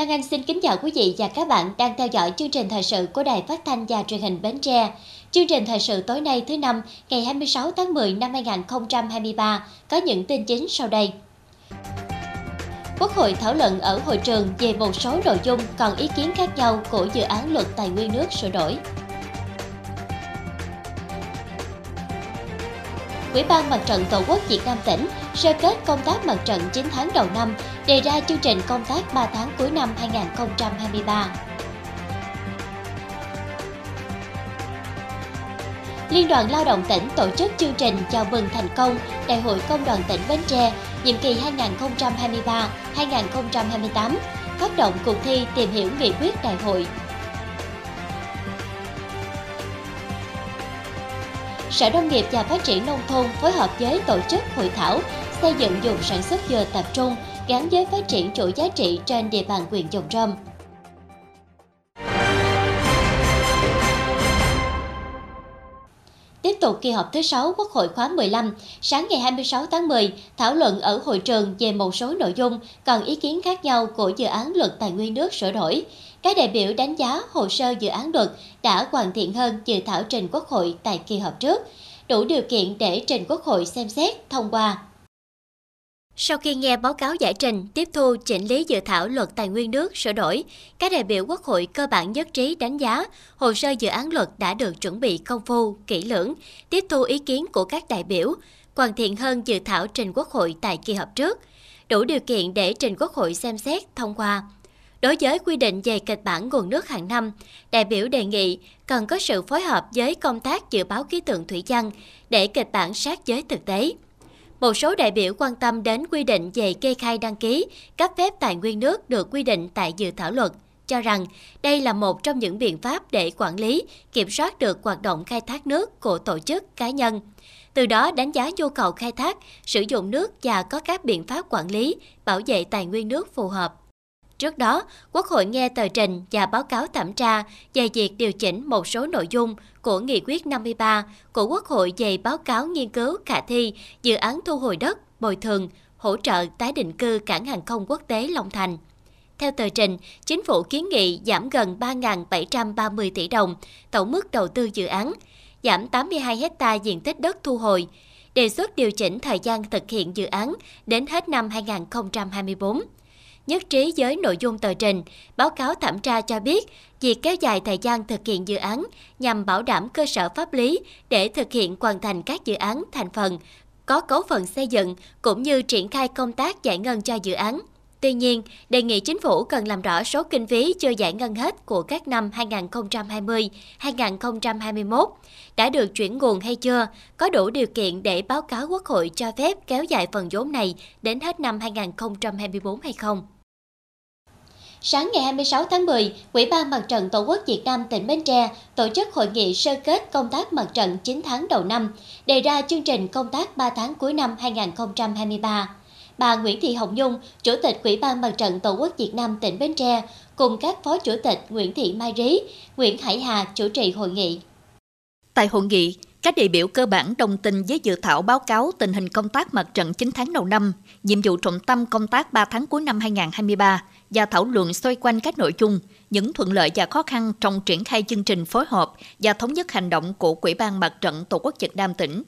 Lan Anh xin kính chào quý vị và các bạn đang theo dõi chương trình thời sự của Đài Phát thanh và Truyền hình Bến Tre. Chương trình thời sự tối nay thứ năm, ngày 26 tháng 10 năm 2023 có những tin chính sau đây. Quốc hội thảo luận ở hội trường về một số nội dung còn ý kiến khác nhau của dự án luật tài nguyên nước sửa đổi. Ủy ban Mặt trận Tổ quốc Việt Nam tỉnh sơ kết công tác mặt trận 9 tháng đầu năm, đề ra chương trình công tác 3 tháng cuối năm 2023. Liên đoàn Lao động tỉnh tổ chức chương trình chào mừng thành công Đại hội Công đoàn tỉnh Bến Tre nhiệm kỳ 2023-2028, phát động cuộc thi tìm hiểu nghị quyết đại hội Sở Nông nghiệp và Phát triển Nông thôn phối hợp với tổ chức hội thảo xây dựng dùng sản xuất dừa tập trung gắn với phát triển chuỗi giá trị trên địa bàn huyện Dòng Trâm. Tiếp tục kỳ họp thứ 6 Quốc hội khóa 15, sáng ngày 26 tháng 10, thảo luận ở hội trường về một số nội dung còn ý kiến khác nhau của dự án luật tài nguyên nước sửa đổi. Các đại biểu đánh giá hồ sơ dự án luật đã hoàn thiện hơn dự thảo trình Quốc hội tại kỳ họp trước, đủ điều kiện để trình Quốc hội xem xét, thông qua. Sau khi nghe báo cáo giải trình, tiếp thu chỉnh lý dự thảo luật tài nguyên nước sửa đổi, các đại biểu Quốc hội cơ bản nhất trí đánh giá hồ sơ dự án luật đã được chuẩn bị công phu, kỹ lưỡng, tiếp thu ý kiến của các đại biểu, hoàn thiện hơn dự thảo trình Quốc hội tại kỳ họp trước, đủ điều kiện để trình Quốc hội xem xét, thông qua. Đối với quy định về kịch bản nguồn nước hàng năm, đại biểu đề nghị cần có sự phối hợp với công tác dự báo khí tượng thủy văn để kịch bản sát với thực tế. Một số đại biểu quan tâm đến quy định về kê khai đăng ký, cấp phép tài nguyên nước được quy định tại dự thảo luật, cho rằng đây là một trong những biện pháp để quản lý, kiểm soát được hoạt động khai thác nước của tổ chức, cá nhân. Từ đó đánh giá nhu cầu khai thác, sử dụng nước và có các biện pháp quản lý, bảo vệ tài nguyên nước phù hợp. Trước đó, Quốc hội nghe tờ trình và báo cáo thẩm tra về việc điều chỉnh một số nội dung của Nghị quyết 53 của Quốc hội về báo cáo nghiên cứu khả thi dự án thu hồi đất, bồi thường, hỗ trợ tái định cư cảng hàng không quốc tế Long Thành. Theo tờ trình, chính phủ kiến nghị giảm gần 3.730 tỷ đồng tổng mức đầu tư dự án, giảm 82 hecta diện tích đất thu hồi, đề xuất điều chỉnh thời gian thực hiện dự án đến hết năm 2024 nhất trí với nội dung tờ trình, báo cáo thẩm tra cho biết việc kéo dài thời gian thực hiện dự án nhằm bảo đảm cơ sở pháp lý để thực hiện hoàn thành các dự án thành phần có cấu phần xây dựng cũng như triển khai công tác giải ngân cho dự án. Tuy nhiên, đề nghị chính phủ cần làm rõ số kinh phí chưa giải ngân hết của các năm 2020, 2021 đã được chuyển nguồn hay chưa, có đủ điều kiện để báo cáo Quốc hội cho phép kéo dài phần vốn này đến hết năm 2024 hay không. Sáng ngày 26 tháng 10, Ủy ban Mặt trận Tổ quốc Việt Nam tỉnh Bến Tre tổ chức hội nghị sơ kết công tác mặt trận 9 tháng đầu năm, đề ra chương trình công tác 3 tháng cuối năm 2023. Bà Nguyễn Thị Hồng Nhung, Chủ tịch Ủy ban Mặt trận Tổ quốc Việt Nam tỉnh Bến Tre, cùng các Phó Chủ tịch Nguyễn Thị Mai Rí, Nguyễn Hải Hà chủ trì hội nghị. Tại hội nghị, các đại biểu cơ bản đồng tình với dự thảo báo cáo tình hình công tác mặt trận 9 tháng đầu năm, nhiệm vụ trọng tâm công tác 3 tháng cuối năm 2023 và thảo luận xoay quanh các nội dung, những thuận lợi và khó khăn trong triển khai chương trình phối hợp và thống nhất hành động của Quỹ ban Mặt trận Tổ quốc Việt Nam tỉnh.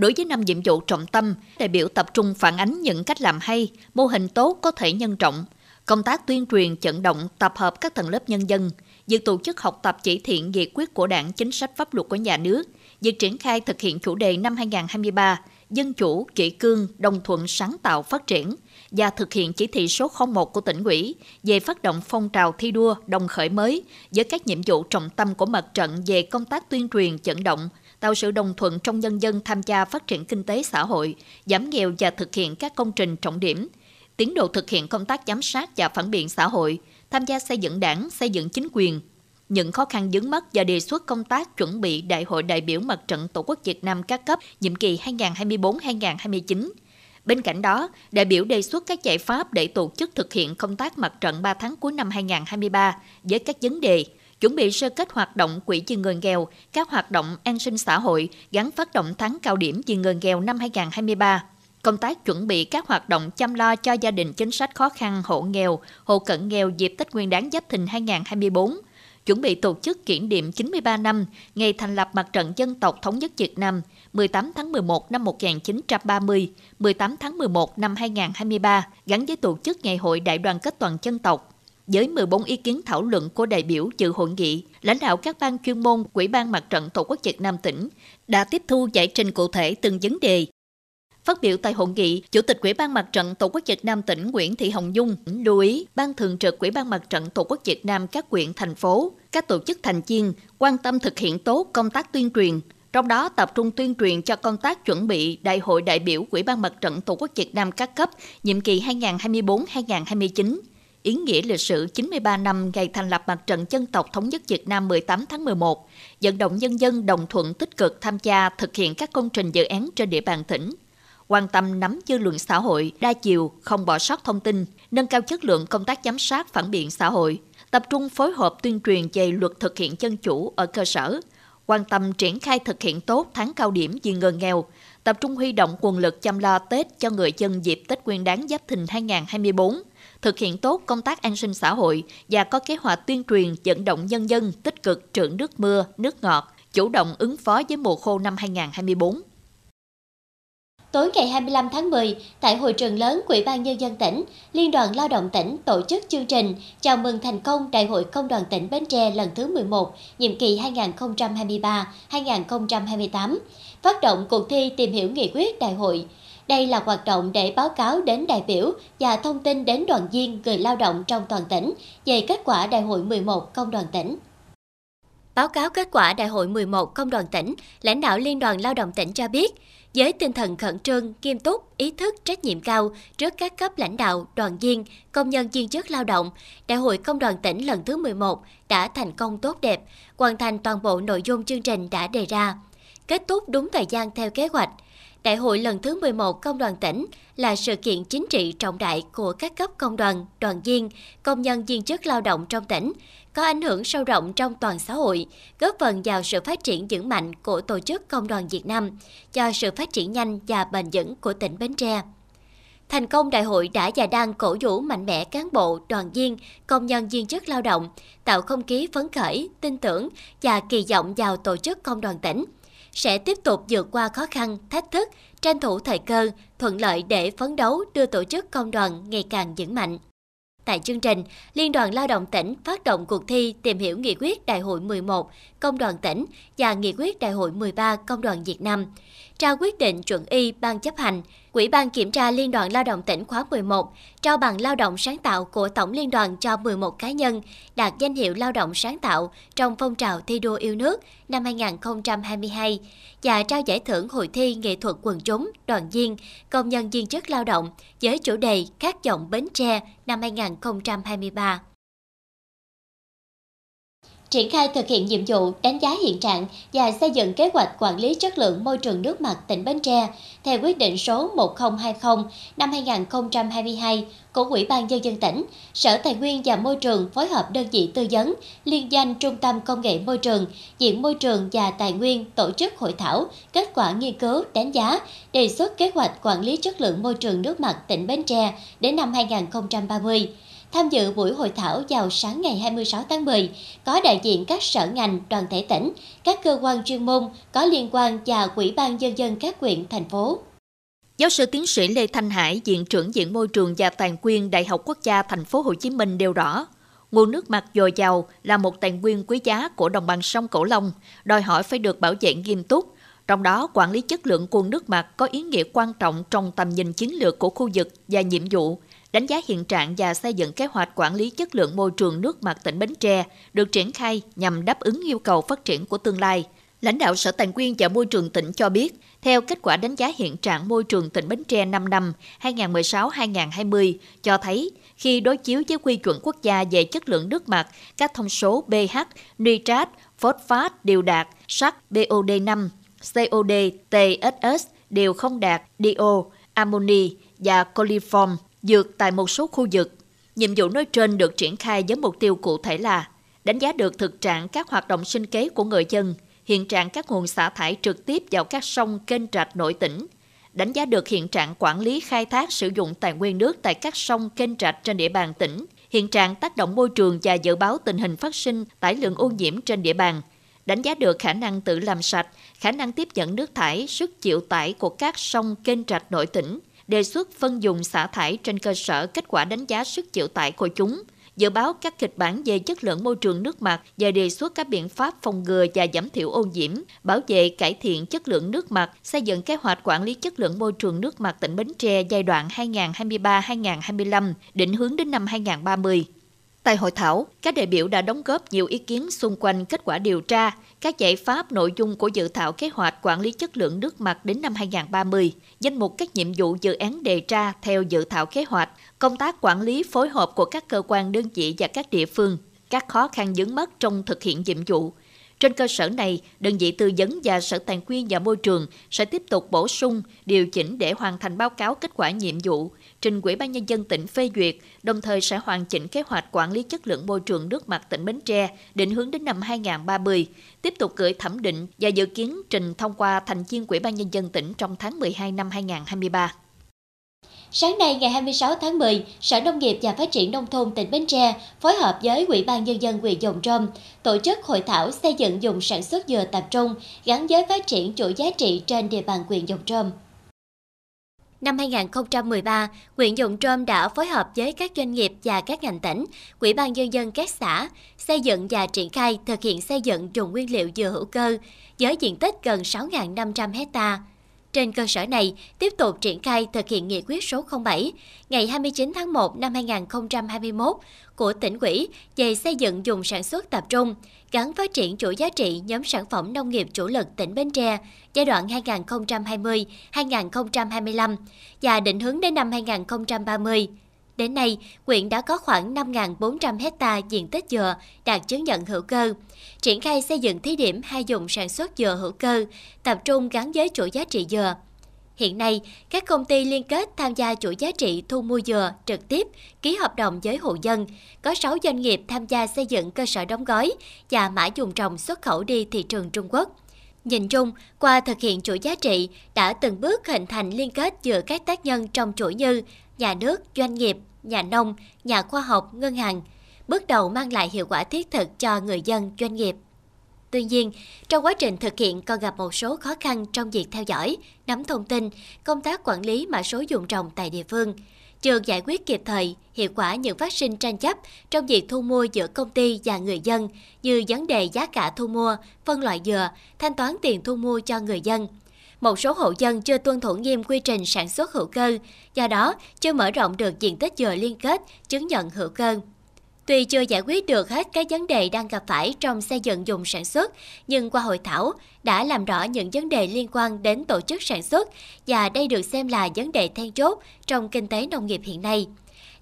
Đối với năm nhiệm vụ trọng tâm, đại biểu tập trung phản ánh những cách làm hay, mô hình tốt có thể nhân trọng, công tác tuyên truyền trận động tập hợp các tầng lớp nhân dân, việc tổ chức học tập chỉ thiện nghị quyết của đảng chính sách pháp luật của nhà nước, việc triển khai thực hiện chủ đề năm 2023 dân chủ, kỷ cương, đồng thuận sáng tạo phát triển và thực hiện chỉ thị số 01 của tỉnh ủy về phát động phong trào thi đua đồng khởi mới với các nhiệm vụ trọng tâm của mặt trận về công tác tuyên truyền vận động, tạo sự đồng thuận trong nhân dân tham gia phát triển kinh tế xã hội, giảm nghèo và thực hiện các công trình trọng điểm, tiến độ thực hiện công tác giám sát và phản biện xã hội, tham gia xây dựng đảng, xây dựng chính quyền, những khó khăn vướng mắt và đề xuất công tác chuẩn bị Đại hội đại biểu Mặt trận Tổ quốc Việt Nam các cấp nhiệm kỳ 2024-2029. Bên cạnh đó, đại biểu đề xuất các giải pháp để tổ chức thực hiện công tác mặt trận 3 tháng cuối năm 2023 với các vấn đề chuẩn bị sơ kết hoạt động quỹ vì người nghèo, các hoạt động an sinh xã hội gắn phát động tháng cao điểm vì người nghèo năm 2023, công tác chuẩn bị các hoạt động chăm lo cho gia đình chính sách khó khăn, hộ nghèo, hộ cận nghèo dịp Tết Nguyên đán Giáp Thìn 2024, chuẩn bị tổ chức kỷ niệm 93 năm ngày thành lập Mặt trận Dân tộc Thống nhất Việt Nam 18 tháng 11 năm 1930, 18 tháng 11 năm 2023 gắn với tổ chức Ngày hội Đại đoàn kết toàn dân tộc. Với 14 ý kiến thảo luận của đại biểu dự hội nghị, lãnh đạo các ban chuyên môn Quỹ ban Mặt trận Tổ quốc Việt Nam tỉnh đã tiếp thu giải trình cụ thể từng vấn đề. Phát biểu tại hội nghị, Chủ tịch quỹ ban Mặt trận Tổ quốc Việt Nam tỉnh Nguyễn Thị Hồng Dung lưu ý Ban Thường trực quỹ ban Mặt trận Tổ quốc Việt Nam các huyện, thành phố, các tổ chức thành viên quan tâm thực hiện tốt công tác tuyên truyền, trong đó tập trung tuyên truyền cho công tác chuẩn bị Đại hội đại biểu quỹ ban Mặt trận Tổ quốc Việt Nam các cấp nhiệm kỳ 2024-2029, ý nghĩa lịch sử 93 năm ngày thành lập Mặt trận Dân tộc Thống nhất Việt Nam 18 tháng 11, vận động nhân dân đồng thuận tích cực tham gia thực hiện các công trình dự án trên địa bàn tỉnh. Quan tâm nắm dư luận xã hội, đa chiều, không bỏ sót thông tin, nâng cao chất lượng công tác giám sát phản biện xã hội, tập trung phối hợp tuyên truyền về luật thực hiện dân chủ ở cơ sở, quan tâm triển khai thực hiện tốt tháng cao điểm vì người nghèo, tập trung huy động nguồn lực chăm lo Tết cho người dân dịp Tết Nguyên đán Giáp Thìn 2024, thực hiện tốt công tác an sinh xã hội và có kế hoạch tuyên truyền vận động nhân dân tích cực trữ nước mưa, nước ngọt, chủ động ứng phó với mùa khô năm 2024. Tối ngày 25 tháng 10, tại hội trường lớn Quỹ ban Nhân dân tỉnh, Liên đoàn Lao động tỉnh tổ chức chương trình chào mừng thành công Đại hội Công đoàn tỉnh Bến Tre lần thứ 11, nhiệm kỳ 2023-2028, phát động cuộc thi tìm hiểu nghị quyết đại hội. Đây là hoạt động để báo cáo đến đại biểu và thông tin đến đoàn viên người lao động trong toàn tỉnh về kết quả Đại hội 11 Công đoàn tỉnh. Báo cáo kết quả Đại hội 11 Công đoàn tỉnh, lãnh đạo Liên đoàn Lao động tỉnh cho biết, với tinh thần khẩn trương, nghiêm túc, ý thức, trách nhiệm cao trước các cấp lãnh đạo, đoàn viên, công nhân viên chức lao động, Đại hội Công đoàn tỉnh lần thứ 11 đã thành công tốt đẹp, hoàn thành toàn bộ nội dung chương trình đã đề ra. Kết thúc đúng thời gian theo kế hoạch. Đại hội lần thứ 11 Công đoàn tỉnh là sự kiện chính trị trọng đại của các cấp công đoàn, đoàn viên, công nhân viên chức lao động trong tỉnh, có ảnh hưởng sâu rộng trong toàn xã hội, góp phần vào sự phát triển vững mạnh của tổ chức công đoàn Việt Nam, cho sự phát triển nhanh và bền vững của tỉnh Bến Tre. Thành công đại hội đã và đang cổ vũ mạnh mẽ cán bộ, đoàn viên, công nhân viên chức lao động, tạo không khí phấn khởi, tin tưởng và kỳ vọng vào tổ chức công đoàn tỉnh. Sẽ tiếp tục vượt qua khó khăn, thách thức, tranh thủ thời cơ, thuận lợi để phấn đấu đưa tổ chức công đoàn ngày càng vững mạnh. Tại chương trình, Liên đoàn Lao động tỉnh phát động cuộc thi tìm hiểu nghị quyết Đại hội 11 Công đoàn tỉnh và nghị quyết Đại hội 13 Công đoàn Việt Nam, trao quyết định chuẩn y ban chấp hành, Quỹ ban kiểm tra Liên đoàn Lao động tỉnh khóa 11, trao bằng lao động sáng tạo của Tổng Liên đoàn cho 11 cá nhân đạt danh hiệu lao động sáng tạo trong phong trào thi đua yêu nước năm 2022 và trao giải thưởng hội thi nghệ thuật quần chúng, đoàn viên, công nhân viên chức lao động với chủ đề Khát vọng Bến Tre năm 2023 triển khai thực hiện nhiệm vụ đánh giá hiện trạng và xây dựng kế hoạch quản lý chất lượng môi trường nước mặt tỉnh Bến Tre theo quyết định số 1020 năm 2022 của Ủy ban Nhân dân tỉnh, Sở Tài nguyên và Môi trường phối hợp đơn vị tư vấn, liên danh Trung tâm Công nghệ Môi trường, Viện Môi trường và Tài nguyên tổ chức hội thảo, kết quả nghiên cứu, đánh giá, đề xuất kế hoạch quản lý chất lượng môi trường nước mặt tỉnh Bến Tre đến năm 2030. Tham dự buổi hội thảo vào sáng ngày 26 tháng 10, có đại diện các sở ngành, đoàn thể tỉnh, các cơ quan chuyên môn có liên quan và Ủy ban Nhân dân các huyện, thành phố. Giáo sư tiến sĩ Lê Thanh Hải, Viện trưởng Viện Môi trường và Tài nguyên Đại học Quốc gia Thành phố Hồ Chí Minh đều rõ, nguồn nước mặt dồi dào là một tài nguyên quý giá của đồng bằng sông Cửu Long, đòi hỏi phải được bảo vệ nghiêm túc. Trong đó, quản lý chất lượng nguồn nước mặt có ý nghĩa quan trọng trong tầm nhìn chiến lược của khu vực và nhiệm vụ đánh giá hiện trạng và xây dựng kế hoạch quản lý chất lượng môi trường nước mặt tỉnh Bến Tre được triển khai nhằm đáp ứng yêu cầu phát triển của tương lai. Lãnh đạo Sở Tài nguyên và Môi trường tỉnh cho biết, theo kết quả đánh giá hiện trạng môi trường tỉnh Bến Tre 5 năm 2016-2020 cho thấy khi đối chiếu với quy chuẩn quốc gia về chất lượng nước mặt, các thông số pH, nitrat, phosphat đều đạt, sắt BOD5, COD, TSS đều không đạt, DO, amoni và coliform dược tại một số khu vực. Nhiệm vụ nói trên được triển khai với mục tiêu cụ thể là đánh giá được thực trạng các hoạt động sinh kế của người dân, hiện trạng các nguồn xả thải trực tiếp vào các sông kênh rạch nội tỉnh, đánh giá được hiện trạng quản lý khai thác sử dụng tài nguyên nước tại các sông kênh rạch trên địa bàn tỉnh, hiện trạng tác động môi trường và dự báo tình hình phát sinh tải lượng ô nhiễm trên địa bàn, đánh giá được khả năng tự làm sạch, khả năng tiếp nhận nước thải, sức chịu tải của các sông kênh rạch nội tỉnh, đề xuất phân dùng xả thải trên cơ sở kết quả đánh giá sức chịu tải của chúng, dự báo các kịch bản về chất lượng môi trường nước mặt và đề xuất các biện pháp phòng ngừa và giảm thiểu ô nhiễm, bảo vệ cải thiện chất lượng nước mặt, xây dựng kế hoạch quản lý chất lượng môi trường nước mặt tỉnh Bến Tre giai đoạn 2023-2025, định hướng đến năm 2030. Tại hội thảo, các đại biểu đã đóng góp nhiều ý kiến xung quanh kết quả điều tra, các giải pháp nội dung của dự thảo kế hoạch quản lý chất lượng nước mặt đến năm 2030, danh mục các nhiệm vụ dự án đề ra theo dự thảo kế hoạch, công tác quản lý phối hợp của các cơ quan đơn vị và các địa phương, các khó khăn vướng mắt trong thực hiện nhiệm vụ, trên cơ sở này, đơn vị tư vấn và Sở Tài nguyên và Môi trường sẽ tiếp tục bổ sung, điều chỉnh để hoàn thành báo cáo kết quả nhiệm vụ, trình Ủy ban Nhân dân tỉnh phê duyệt, đồng thời sẽ hoàn chỉnh kế hoạch quản lý chất lượng môi trường nước mặt tỉnh Bến Tre, định hướng đến năm 2030, tiếp tục gửi thẩm định và dự kiến trình thông qua thành viên Ủy ban Nhân dân tỉnh trong tháng 12 năm 2023. Sáng nay ngày 26 tháng 10, Sở Nông nghiệp và Phát triển Nông thôn tỉnh Bến Tre phối hợp với Ủy ban Nhân dân huyện Dòng Trôm tổ chức hội thảo xây dựng dùng sản xuất dừa tập trung gắn với phát triển chuỗi giá trị trên địa bàn huyện Dòng Trôm. Năm 2013, huyện Dụng Trôm đã phối hợp với các doanh nghiệp và các ngành tỉnh, quỹ ban nhân dân các xã xây dựng và triển khai thực hiện xây dựng dùng nguyên liệu dừa hữu cơ với diện tích gần 6.500 hectare trên cơ sở này, tiếp tục triển khai thực hiện nghị quyết số 07 ngày 29 tháng 1 năm 2021 của tỉnh ủy về xây dựng dùng sản xuất tập trung, gắn phát triển chuỗi giá trị nhóm sản phẩm nông nghiệp chủ lực tỉnh Bến Tre giai đoạn 2020-2025 và định hướng đến năm 2030. Đến nay, huyện đã có khoảng 5.400 hecta diện tích dừa đạt chứng nhận hữu cơ, triển khai xây dựng thí điểm hai dùng sản xuất dừa hữu cơ, tập trung gắn với chuỗi giá trị dừa. Hiện nay, các công ty liên kết tham gia chuỗi giá trị thu mua dừa trực tiếp, ký hợp đồng với hộ dân. Có 6 doanh nghiệp tham gia xây dựng cơ sở đóng gói và mã dùng trồng xuất khẩu đi thị trường Trung Quốc. Nhìn chung, qua thực hiện chuỗi giá trị đã từng bước hình thành liên kết giữa các tác nhân trong chuỗi như nhà nước, doanh nghiệp, nhà nông, nhà khoa học, ngân hàng, bước đầu mang lại hiệu quả thiết thực cho người dân, doanh nghiệp. Tuy nhiên, trong quá trình thực hiện còn gặp một số khó khăn trong việc theo dõi, nắm thông tin, công tác quản lý mã số dùng trồng tại địa phương, chưa giải quyết kịp thời, hiệu quả những phát sinh tranh chấp trong việc thu mua giữa công ty và người dân như vấn đề giá cả thu mua, phân loại dừa, thanh toán tiền thu mua cho người dân – một số hộ dân chưa tuân thủ nghiêm quy trình sản xuất hữu cơ, do đó chưa mở rộng được diện tích dừa liên kết, chứng nhận hữu cơ. Tuy chưa giải quyết được hết các vấn đề đang gặp phải trong xây dựng dùng sản xuất, nhưng qua hội thảo đã làm rõ những vấn đề liên quan đến tổ chức sản xuất và đây được xem là vấn đề then chốt trong kinh tế nông nghiệp hiện nay.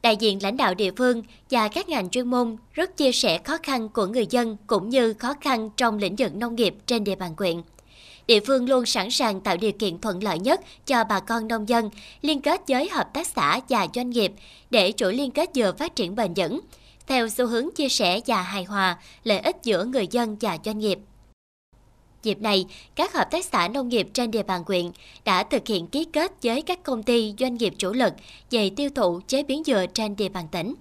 Đại diện lãnh đạo địa phương và các ngành chuyên môn rất chia sẻ khó khăn của người dân cũng như khó khăn trong lĩnh vực nông nghiệp trên địa bàn quyện địa phương luôn sẵn sàng tạo điều kiện thuận lợi nhất cho bà con nông dân, liên kết với hợp tác xã và doanh nghiệp để chuỗi liên kết dừa phát triển bền vững, theo xu hướng chia sẻ và hài hòa lợi ích giữa người dân và doanh nghiệp. Dịp này, các hợp tác xã nông nghiệp trên địa bàn huyện đã thực hiện ký kết với các công ty doanh nghiệp chủ lực về tiêu thụ chế biến dừa trên địa bàn tỉnh.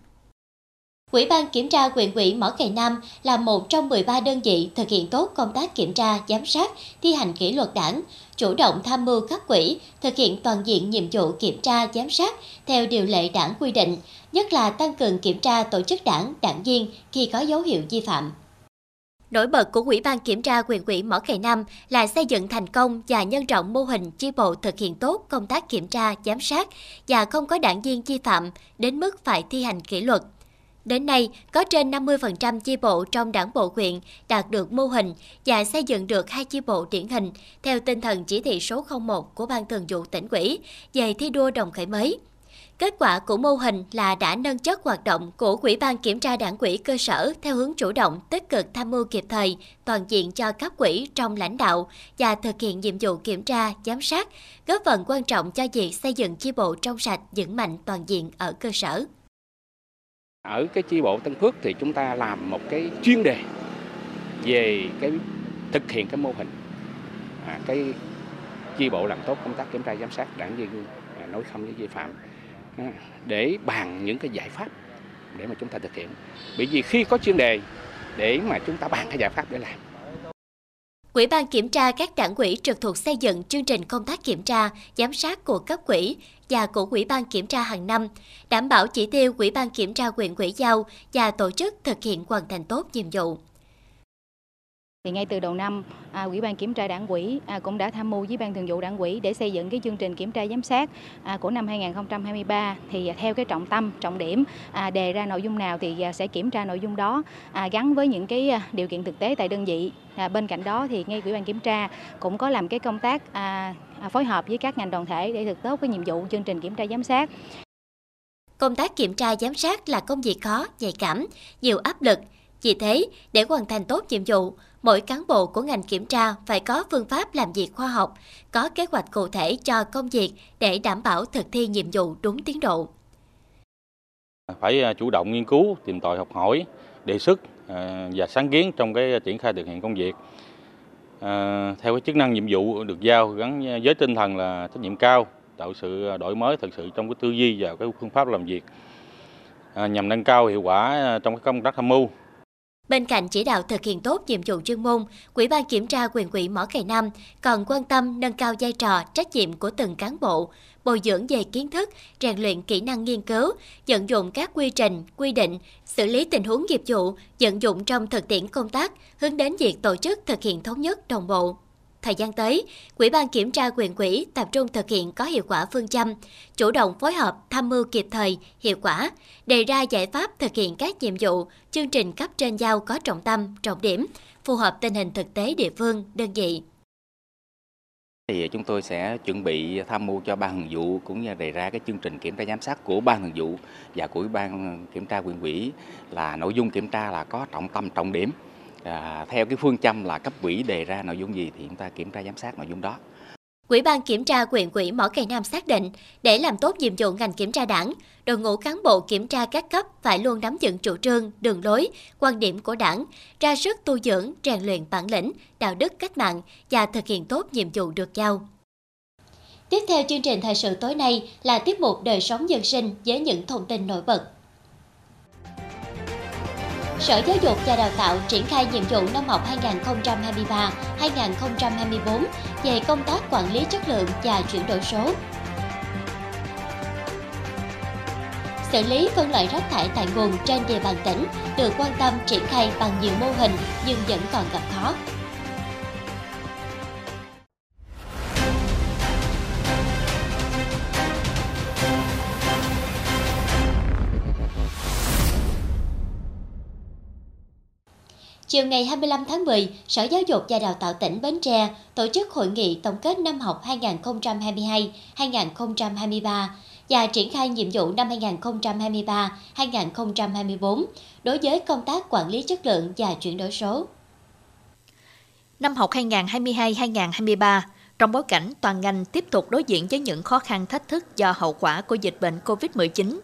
Ủy ban kiểm tra quyền ủy Mỏ Cày Nam là một trong 13 đơn vị thực hiện tốt công tác kiểm tra, giám sát, thi hành kỷ luật đảng, chủ động tham mưu các quỹ, thực hiện toàn diện nhiệm vụ kiểm tra, giám sát theo điều lệ đảng quy định, nhất là tăng cường kiểm tra tổ chức đảng, đảng viên khi có dấu hiệu vi phạm. Nổi bật của Ủy ban Kiểm tra quyền quỹ Mỏ Cày Nam là xây dựng thành công và nhân rộng mô hình chi bộ thực hiện tốt công tác kiểm tra, giám sát và không có đảng viên vi phạm đến mức phải thi hành kỷ luật. Đến nay, có trên 50% chi bộ trong đảng bộ huyện đạt được mô hình và xây dựng được hai chi bộ điển hình theo tinh thần chỉ thị số 01 của Ban Thường vụ tỉnh ủy về thi đua đồng khởi mới. Kết quả của mô hình là đã nâng chất hoạt động của Quỹ ban Kiểm tra Đảng quỹ cơ sở theo hướng chủ động, tích cực tham mưu kịp thời, toàn diện cho các quỹ trong lãnh đạo và thực hiện nhiệm vụ kiểm tra, giám sát, góp phần quan trọng cho việc xây dựng chi bộ trong sạch, vững mạnh toàn diện ở cơ sở. Ở cái chi bộ Tân Phước thì chúng ta làm một cái chuyên đề về cái thực hiện cái mô hình à, cái chi bộ làm tốt công tác kiểm tra giám sát đảng viên à, nói không với vi phạm à, để bàn những cái giải pháp để mà chúng ta thực hiện. Bởi vì khi có chuyên đề để mà chúng ta bàn cái giải pháp để làm. Ủy ban kiểm tra các đảng quỹ trực thuộc xây dựng chương trình công tác kiểm tra, giám sát của cấp quỹ và của Ủy ban kiểm tra hàng năm, đảm bảo chỉ tiêu Ủy ban kiểm tra quyền quỹ giao và tổ chức thực hiện hoàn thành tốt nhiệm vụ. Thì ngay từ đầu năm, à, Ủy ban kiểm tra đảng quỹ à, cũng đã tham mưu với ban thường vụ đảng quỹ để xây dựng cái chương trình kiểm tra giám sát à, của năm 2023 thì à, theo cái trọng tâm, trọng điểm à, đề ra nội dung nào thì à, sẽ kiểm tra nội dung đó à, gắn với những cái à, điều kiện thực tế tại đơn vị. À, bên cạnh đó thì ngay Ủy ban kiểm tra cũng có làm cái công tác à, à, phối hợp với các ngành đoàn thể để thực tốt cái nhiệm vụ chương trình kiểm tra giám sát. Công tác kiểm tra giám sát là công việc khó, nhạy cảm, nhiều áp lực. Vì thế, để hoàn thành tốt nhiệm vụ, mỗi cán bộ của ngành kiểm tra phải có phương pháp làm việc khoa học, có kế hoạch cụ thể cho công việc để đảm bảo thực thi nhiệm vụ đúng tiến độ. Phải à, chủ động nghiên cứu, tìm tòi học hỏi, đề xuất à, và sáng kiến trong cái triển khai thực hiện công việc. À, theo cái chức năng nhiệm vụ được giao gắn với tinh thần là trách nhiệm cao, tạo sự đổi mới thực sự trong cái tư duy và cái phương pháp làm việc à, nhằm nâng cao hiệu quả trong cái công tác tham mưu Bên cạnh chỉ đạo thực hiện tốt nhiệm vụ chuyên môn, Quỹ ban kiểm tra quyền quỹ Mỏ Cày Nam còn quan tâm nâng cao vai trò, trách nhiệm của từng cán bộ, bồi dưỡng về kiến thức, rèn luyện kỹ năng nghiên cứu, vận dụng các quy trình, quy định, xử lý tình huống nghiệp vụ, vận dụng trong thực tiễn công tác, hướng đến việc tổ chức thực hiện thống nhất đồng bộ. Thời gian tới, Quỹ ban kiểm tra quyền quỹ tập trung thực hiện có hiệu quả phương châm, chủ động phối hợp, tham mưu kịp thời, hiệu quả, đề ra giải pháp thực hiện các nhiệm vụ, chương trình cấp trên giao có trọng tâm, trọng điểm, phù hợp tình hình thực tế địa phương, đơn vị. Thì chúng tôi sẽ chuẩn bị tham mưu cho ban thường vụ cũng như đề ra cái chương trình kiểm tra giám sát của ban thường vụ và của ban kiểm tra quyền quỹ là nội dung kiểm tra là có trọng tâm trọng điểm à, theo cái phương châm là cấp quỹ đề ra nội dung gì thì chúng ta kiểm tra giám sát nội dung đó. Quỹ ban kiểm tra quyền quỹ Mỏ Cày Nam xác định, để làm tốt nhiệm vụ ngành kiểm tra đảng, đội ngũ cán bộ kiểm tra các cấp phải luôn nắm vững chủ trương, đường lối, quan điểm của đảng, ra sức tu dưỡng, rèn luyện bản lĩnh, đạo đức cách mạng và thực hiện tốt nhiệm vụ được giao. Tiếp theo chương trình thời sự tối nay là tiết mục đời sống dân sinh với những thông tin nổi bật. Sở Giáo dục và Đào tạo triển khai nhiệm vụ năm học 2023-2024 về công tác quản lý chất lượng và chuyển đổi số. Xử lý phân loại rác thải tại nguồn trên địa bàn tỉnh được quan tâm triển khai bằng nhiều mô hình nhưng vẫn còn gặp khó. Chiều ngày 25 tháng 10, Sở Giáo dục và Đào tạo tỉnh Bến Tre tổ chức hội nghị tổng kết năm học 2022-2023 và triển khai nhiệm vụ năm 2023-2024 đối với công tác quản lý chất lượng và chuyển đổi số. Năm học 2022-2023, trong bối cảnh toàn ngành tiếp tục đối diện với những khó khăn thách thức do hậu quả của dịch bệnh COVID-19,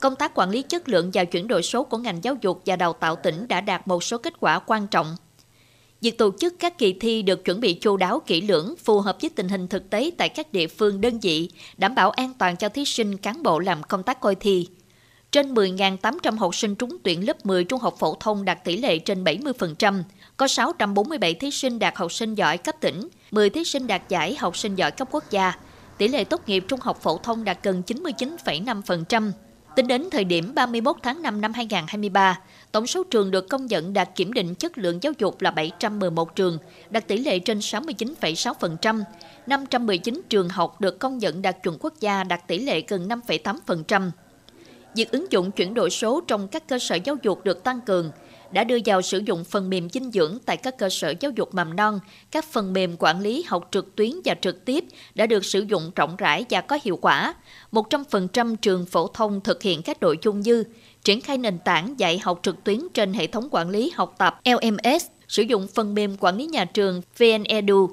công tác quản lý chất lượng và chuyển đổi số của ngành giáo dục và đào tạo tỉnh đã đạt một số kết quả quan trọng. Việc tổ chức các kỳ thi được chuẩn bị chu đáo kỹ lưỡng, phù hợp với tình hình thực tế tại các địa phương đơn vị, đảm bảo an toàn cho thí sinh cán bộ làm công tác coi thi. Trên 10.800 học sinh trúng tuyển lớp 10 trung học phổ thông đạt tỷ lệ trên 70%, có 647 thí sinh đạt học sinh giỏi cấp tỉnh, 10 thí sinh đạt giải học sinh giỏi cấp quốc gia. Tỷ lệ tốt nghiệp trung học phổ thông đạt gần 99,5%. Tính đến thời điểm 31 tháng 5 năm 2023, tổng số trường được công nhận đạt kiểm định chất lượng giáo dục là 711 trường, đạt tỷ lệ trên 69,6%. 519 trường học được công nhận đạt chuẩn quốc gia đạt tỷ lệ gần 5,8%. Việc ứng dụng chuyển đổi số trong các cơ sở giáo dục được tăng cường, đã đưa vào sử dụng phần mềm dinh dưỡng tại các cơ sở giáo dục mầm non. Các phần mềm quản lý học trực tuyến và trực tiếp đã được sử dụng rộng rãi và có hiệu quả. 100% trường phổ thông thực hiện các nội dung như triển khai nền tảng dạy học trực tuyến trên hệ thống quản lý học tập LMS, sử dụng phần mềm quản lý nhà trường VNEDU,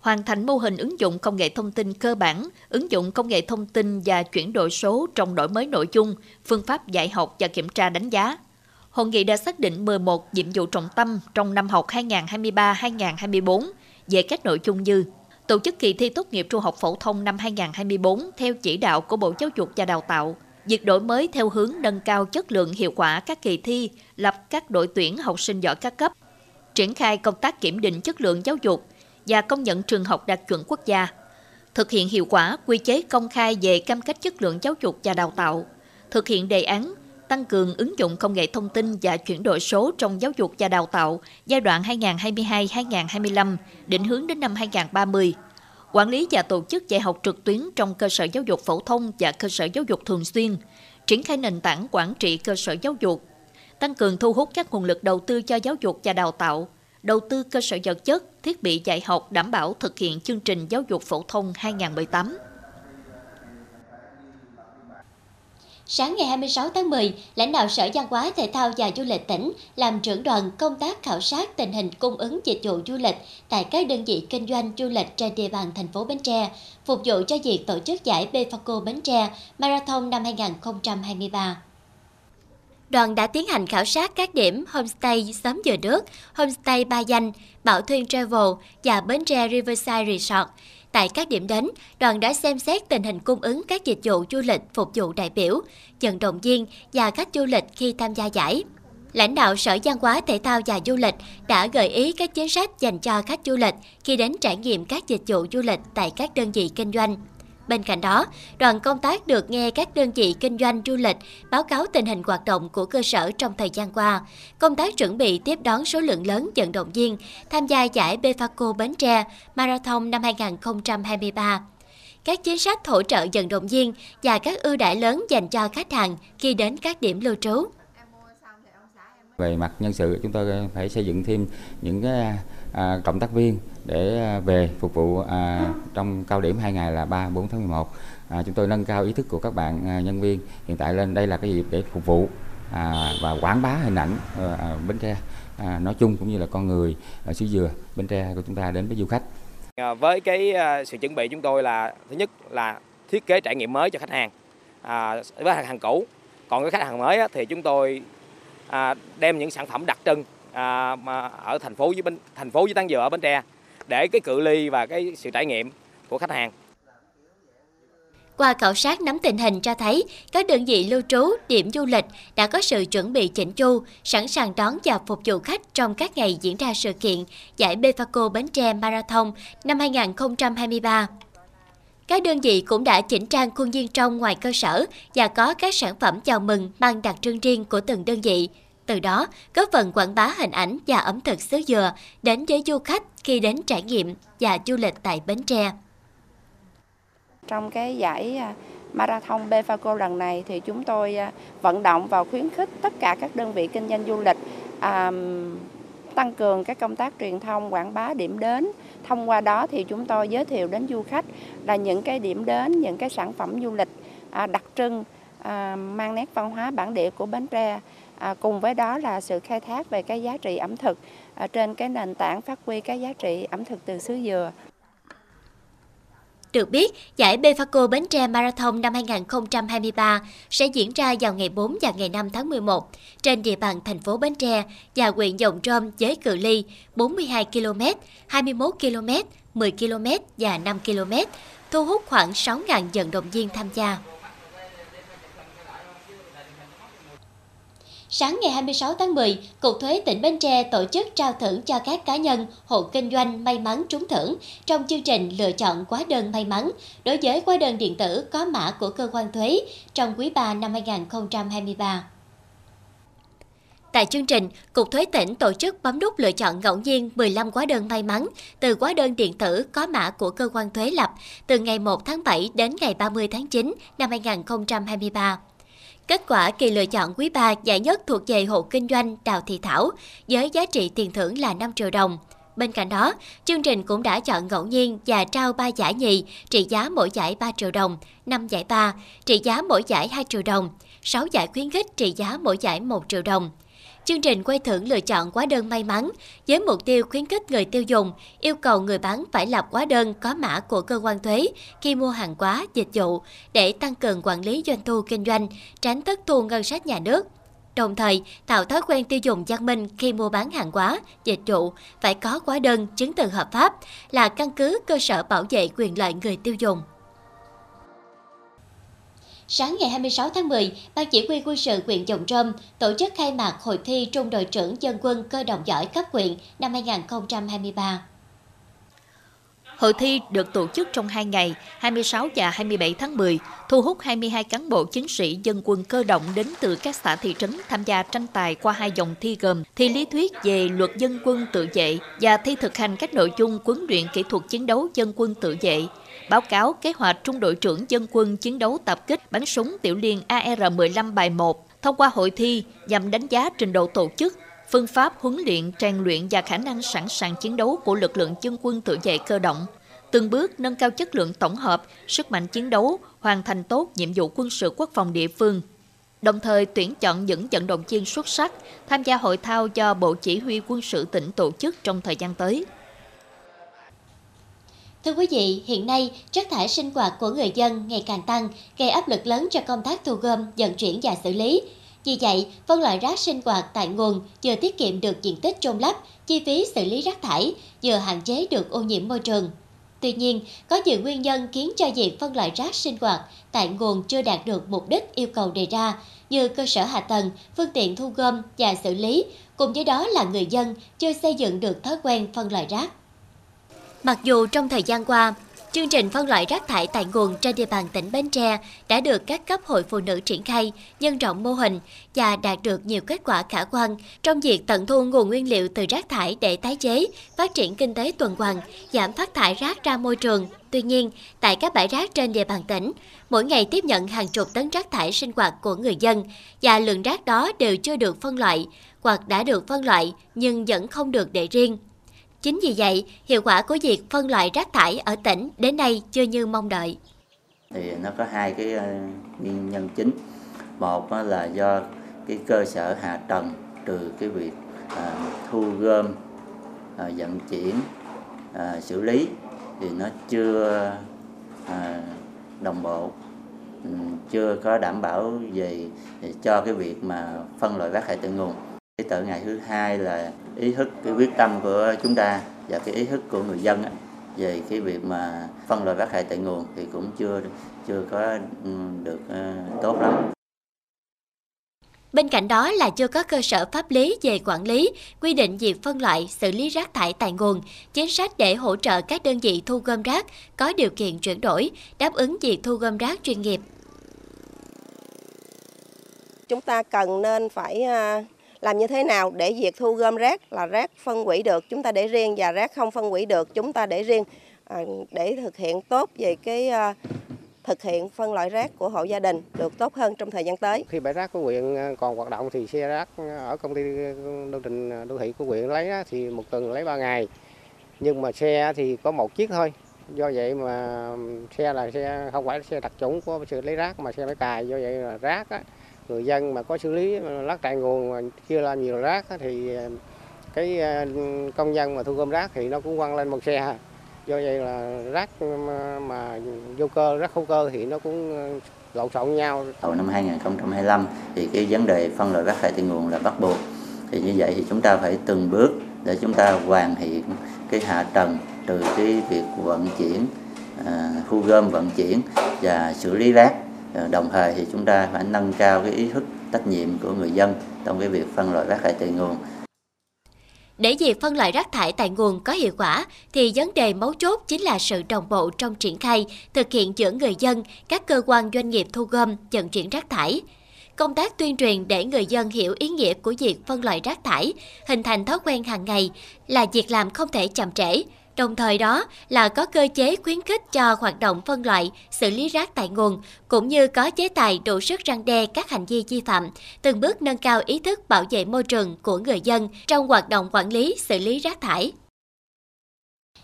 hoàn thành mô hình ứng dụng công nghệ thông tin cơ bản, ứng dụng công nghệ thông tin và chuyển đổi số trong đổi mới nội dung, phương pháp dạy học và kiểm tra đánh giá. Hội nghị đã xác định 11 nhiệm vụ trọng tâm trong năm học 2023-2024 về các nội dung như tổ chức kỳ thi tốt nghiệp trung học phổ thông năm 2024 theo chỉ đạo của Bộ Giáo dục và Đào tạo. Việc đổi mới theo hướng nâng cao chất lượng hiệu quả các kỳ thi, lập các đội tuyển học sinh giỏi các cấp, triển khai công tác kiểm định chất lượng giáo dục và công nhận trường học đạt chuẩn quốc gia, thực hiện hiệu quả quy chế công khai về cam kết chất lượng giáo dục và đào tạo, thực hiện đề án tăng cường ứng dụng công nghệ thông tin và chuyển đổi số trong giáo dục và đào tạo giai đoạn 2022-2025, định hướng đến năm 2030. Quản lý và tổ chức dạy học trực tuyến trong cơ sở giáo dục phổ thông và cơ sở giáo dục thường xuyên, triển khai nền tảng quản trị cơ sở giáo dục, tăng cường thu hút các nguồn lực đầu tư cho giáo dục và đào tạo, đầu tư cơ sở vật chất, thiết bị dạy học đảm bảo thực hiện chương trình giáo dục phổ thông 2018. Sáng ngày 26 tháng 10, lãnh đạo Sở Văn hóa Thể thao và Du lịch tỉnh làm trưởng đoàn công tác khảo sát tình hình cung ứng dịch vụ du lịch tại các đơn vị kinh doanh du lịch trên địa bàn thành phố Bến Tre, phục vụ cho việc tổ chức giải Befaco Bến Tre Marathon năm 2023. Đoàn đã tiến hành khảo sát các điểm homestay xóm dừa nước, homestay Ba Danh, Bảo Thuyên Travel và Bến Tre Riverside Resort – Tại các điểm đến, đoàn đã xem xét tình hình cung ứng các dịch vụ du lịch phục vụ đại biểu, vận động viên và khách du lịch khi tham gia giải. Lãnh đạo Sở Văn hóa Thể thao và Du lịch đã gợi ý các chính sách dành cho khách du lịch khi đến trải nghiệm các dịch vụ du lịch tại các đơn vị kinh doanh. Bên cạnh đó, đoàn công tác được nghe các đơn vị kinh doanh du lịch báo cáo tình hình hoạt động của cơ sở trong thời gian qua, công tác chuẩn bị tiếp đón số lượng lớn vận động viên tham gia giải Befaco Bến Tre Marathon năm 2023 các chính sách hỗ trợ vận động viên và các ưu đãi lớn dành cho khách hàng khi đến các điểm lưu trú. Về mặt nhân sự, chúng tôi phải xây dựng thêm những cái à, cộng tác viên để à, về phục vụ à, trong cao điểm hai ngày là 3, 4 tháng 11. À, chúng tôi nâng cao ý thức của các bạn à, nhân viên. Hiện tại lên đây là cái dịp để phục vụ à, và quảng bá hình ảnh ờ, à, Bến Tre à, nói chung cũng như là con người ở xứ dừa Bến Tre của chúng ta đến với du khách. À, với cái à, sự chuẩn bị chúng tôi là thứ nhất là thiết kế trải nghiệm mới cho khách hàng à, với hàng hàng cũ. Còn với khách hàng mới á, thì chúng tôi à, đem những sản phẩm đặc trưng à, mà ở thành phố với bên thành phố với Tân Dừa ở Bến Tre để cái cự ly và cái sự trải nghiệm của khách hàng. Qua khảo sát nắm tình hình cho thấy, các đơn vị lưu trú, điểm du lịch đã có sự chuẩn bị chỉnh chu, sẵn sàng đón và phục vụ khách trong các ngày diễn ra sự kiện giải Befaco Bến Tre Marathon năm 2023. Các đơn vị cũng đã chỉnh trang khuôn viên trong ngoài cơ sở và có các sản phẩm chào mừng mang đặc trưng riêng của từng đơn vị, từ đó góp phần quảng bá hình ảnh và ẩm thực xứ dừa đến với du khách khi đến trải nghiệm và du lịch tại Bến Tre. Trong cái giải à, Marathon Befaco lần này thì chúng tôi à, vận động và khuyến khích tất cả các đơn vị kinh doanh du lịch um, tăng cường các công tác truyền thông quảng bá điểm đến thông qua đó thì chúng tôi giới thiệu đến du khách là những cái điểm đến những cái sản phẩm du lịch à, đặc trưng à, mang nét văn hóa bản địa của Bến Tre À, cùng với đó là sự khai thác về cái giá trị ẩm thực à, trên cái nền tảng phát huy cái giá trị ẩm thực từ xứ dừa. Được biết, giải Befaco Bến Tre Marathon năm 2023 sẽ diễn ra vào ngày 4 và ngày 5 tháng 11 trên địa bàn thành phố Bến Tre và huyện Dòng Trôm với cự ly 42 km, 21 km, 10 km và 5 km, thu hút khoảng 6.000 vận động viên tham gia. Sáng ngày 26 tháng 10, Cục Thuế tỉnh Bến Tre tổ chức trao thưởng cho các cá nhân, hộ kinh doanh may mắn trúng thưởng trong chương trình lựa chọn hóa đơn may mắn đối với hóa đơn điện tử có mã của cơ quan thuế trong quý 3 năm 2023. Tại chương trình, Cục Thuế tỉnh tổ chức bấm nút lựa chọn ngẫu nhiên 15 hóa đơn may mắn từ hóa đơn điện tử có mã của cơ quan thuế lập từ ngày 1 tháng 7 đến ngày 30 tháng 9 năm 2023. Kết quả kỳ lựa chọn quý 3 giải nhất thuộc về hộ kinh doanh Đào Thị Thảo với giá trị tiền thưởng là 5 triệu đồng. Bên cạnh đó, chương trình cũng đã chọn ngẫu nhiên và trao 3 giải nhì trị giá mỗi giải 3 triệu đồng, 5 giải 3 trị giá mỗi giải 2 triệu đồng, 6 giải khuyến khích trị giá mỗi giải 1 triệu đồng. Chương trình quay thưởng lựa chọn hóa đơn may mắn với mục tiêu khuyến khích người tiêu dùng, yêu cầu người bán phải lập hóa đơn có mã của cơ quan thuế khi mua hàng hóa, dịch vụ để tăng cường quản lý doanh thu kinh doanh, tránh thất thu ngân sách nhà nước. đồng thời tạo thói quen tiêu dùng văn minh khi mua bán hàng hóa, dịch vụ phải có hóa đơn, chứng từ hợp pháp là căn cứ cơ sở bảo vệ quyền lợi người tiêu dùng. Sáng ngày 26 tháng 10, Ban Chỉ huy quân sự huyện Dòng Trôm tổ chức khai mạc hội thi trung đội trưởng dân quân cơ động giỏi cấp huyện năm 2023. Hội thi được tổ chức trong 2 ngày, 26 và 27 tháng 10, thu hút 22 cán bộ chiến sĩ dân quân cơ động đến từ các xã thị trấn tham gia tranh tài qua hai dòng thi gồm thi lý thuyết về luật dân quân tự vệ và thi thực hành các nội dung huấn luyện kỹ thuật chiến đấu dân quân tự vệ. Báo cáo kế hoạch trung đội trưởng dân quân chiến đấu tập kích bắn súng tiểu liên AR-15 bài 1 thông qua hội thi nhằm đánh giá trình độ tổ chức, phương pháp huấn luyện, rèn luyện và khả năng sẵn sàng chiến đấu của lực lượng dân quân tự vệ cơ động, từng bước nâng cao chất lượng tổng hợp, sức mạnh chiến đấu, hoàn thành tốt nhiệm vụ quân sự quốc phòng địa phương. Đồng thời tuyển chọn những vận động viên xuất sắc tham gia hội thao do Bộ Chỉ huy quân sự tỉnh tổ chức trong thời gian tới. Thưa quý vị, hiện nay chất thải sinh hoạt của người dân ngày càng tăng, gây áp lực lớn cho công tác thu gom, vận chuyển và xử lý. Vì vậy, phân loại rác sinh hoạt tại nguồn vừa tiết kiệm được diện tích trôn lấp, chi phí xử lý rác thải, vừa hạn chế được ô nhiễm môi trường. Tuy nhiên, có nhiều nguyên nhân khiến cho việc phân loại rác sinh hoạt tại nguồn chưa đạt được mục đích yêu cầu đề ra, như cơ sở hạ tầng, phương tiện thu gom và xử lý, cùng với đó là người dân chưa xây dựng được thói quen phân loại rác. Mặc dù trong thời gian qua, chương trình phân loại rác thải tại nguồn trên địa bàn tỉnh Bến Tre đã được các cấp hội phụ nữ triển khai, nhân rộng mô hình và đạt được nhiều kết quả khả quan trong việc tận thu nguồn nguyên liệu từ rác thải để tái chế, phát triển kinh tế tuần hoàn, giảm phát thải rác ra môi trường. Tuy nhiên, tại các bãi rác trên địa bàn tỉnh, mỗi ngày tiếp nhận hàng chục tấn rác thải sinh hoạt của người dân và lượng rác đó đều chưa được phân loại hoặc đã được phân loại nhưng vẫn không được để riêng Chính vì vậy, hiệu quả của việc phân loại rác thải ở tỉnh đến nay chưa như mong đợi. Thì nó có hai cái ờ, nguyên nhân chính. Một là do cái cơ sở hạ tầng từ cái việc à, thu gom, à, vận chuyển, à, xử lý thì nó chưa à, đồng bộ ừ, chưa có đảm bảo về cho cái việc mà phân loại rác thải từ nguồn cái tờ ngày thứ hai là ý thức cái quyết tâm của chúng ta và cái ý thức của người dân về cái việc mà phân loại rác thải tại nguồn thì cũng chưa chưa có ừ, được ờ, tốt lắm. Bên cạnh đó là chưa có cơ sở pháp lý về quản lý, quy định việc phân loại, xử lý rác thải tại nguồn, chính sách để hỗ trợ các đơn vị thu gom rác có điều kiện chuyển đổi, đáp ứng việc thu gom rác chuyên nghiệp. Chúng ta cần nên phải ờ, làm như thế nào để việc thu gom rác là rác phân hủy được chúng ta để riêng và rác không phân hủy được chúng ta để riêng à, để thực hiện tốt về cái à, thực hiện phân loại rác của hộ gia đình được tốt hơn trong thời gian tới. Khi bãi rác của huyện à, còn hoạt động thì xe rác ở công ty đô trình đô thị của huyện lấy thì một tuần lấy 3 ngày. Nhưng mà xe thì có một chiếc thôi. Do vậy mà xe là xe không phải là xe đặc trủng của sự lấy rác mà xe máy cài do vậy là rác á, người dân mà có xử lý rác tại nguồn mà chưa làm nhiều rác thì à, cái à, công dân mà thu gom rác thì nó cũng quăng lên một xe do vậy là rác mà vô cơ rác hữu cơ thì nó cũng à, lộn xộn nhau. Đầu năm 2025 thì cái vấn đề phân loại rác thải tại nguồn là bắt buộc. Thì như vậy thì chúng ta phải từng bước để chúng ta hoàn thiện cái hạ tầng từ cái việc vận chuyển, thu gom vận chuyển và xử lý rác Ờ, đồng thời thì chúng ta phải nâng cao cái ý thức trách nhiệm của người dân trong cái việc phân loại rác thải tại nguồn. Để việc phân loại rác thải tại nguồn có hiệu quả thì vấn đề mấu chốt chính là sự đồng bộ trong triển khai, thực hiện giữa người dân, các cơ quan doanh nghiệp thu gom, vận chuyển rác thải. Công tác tuyên truyền để người dân hiểu ý nghĩa của việc phân loại rác thải, hình thành thói quen hàng ngày là việc làm không thể chậm trễ, Đồng thời đó là có cơ chế khuyến khích cho hoạt động phân loại, xử lý rác tại nguồn, cũng như có chế tài đủ sức răng đe các hành vi vi phạm, từng bước nâng cao ý thức bảo vệ môi trường của người dân trong hoạt động quản lý, xử lý rác thải.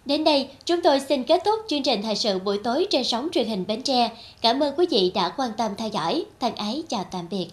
Đến đây, chúng tôi xin kết thúc chương trình thời sự buổi tối trên sóng truyền hình Bến Tre. Cảm ơn quý vị đã quan tâm theo dõi. Thân ái chào tạm biệt.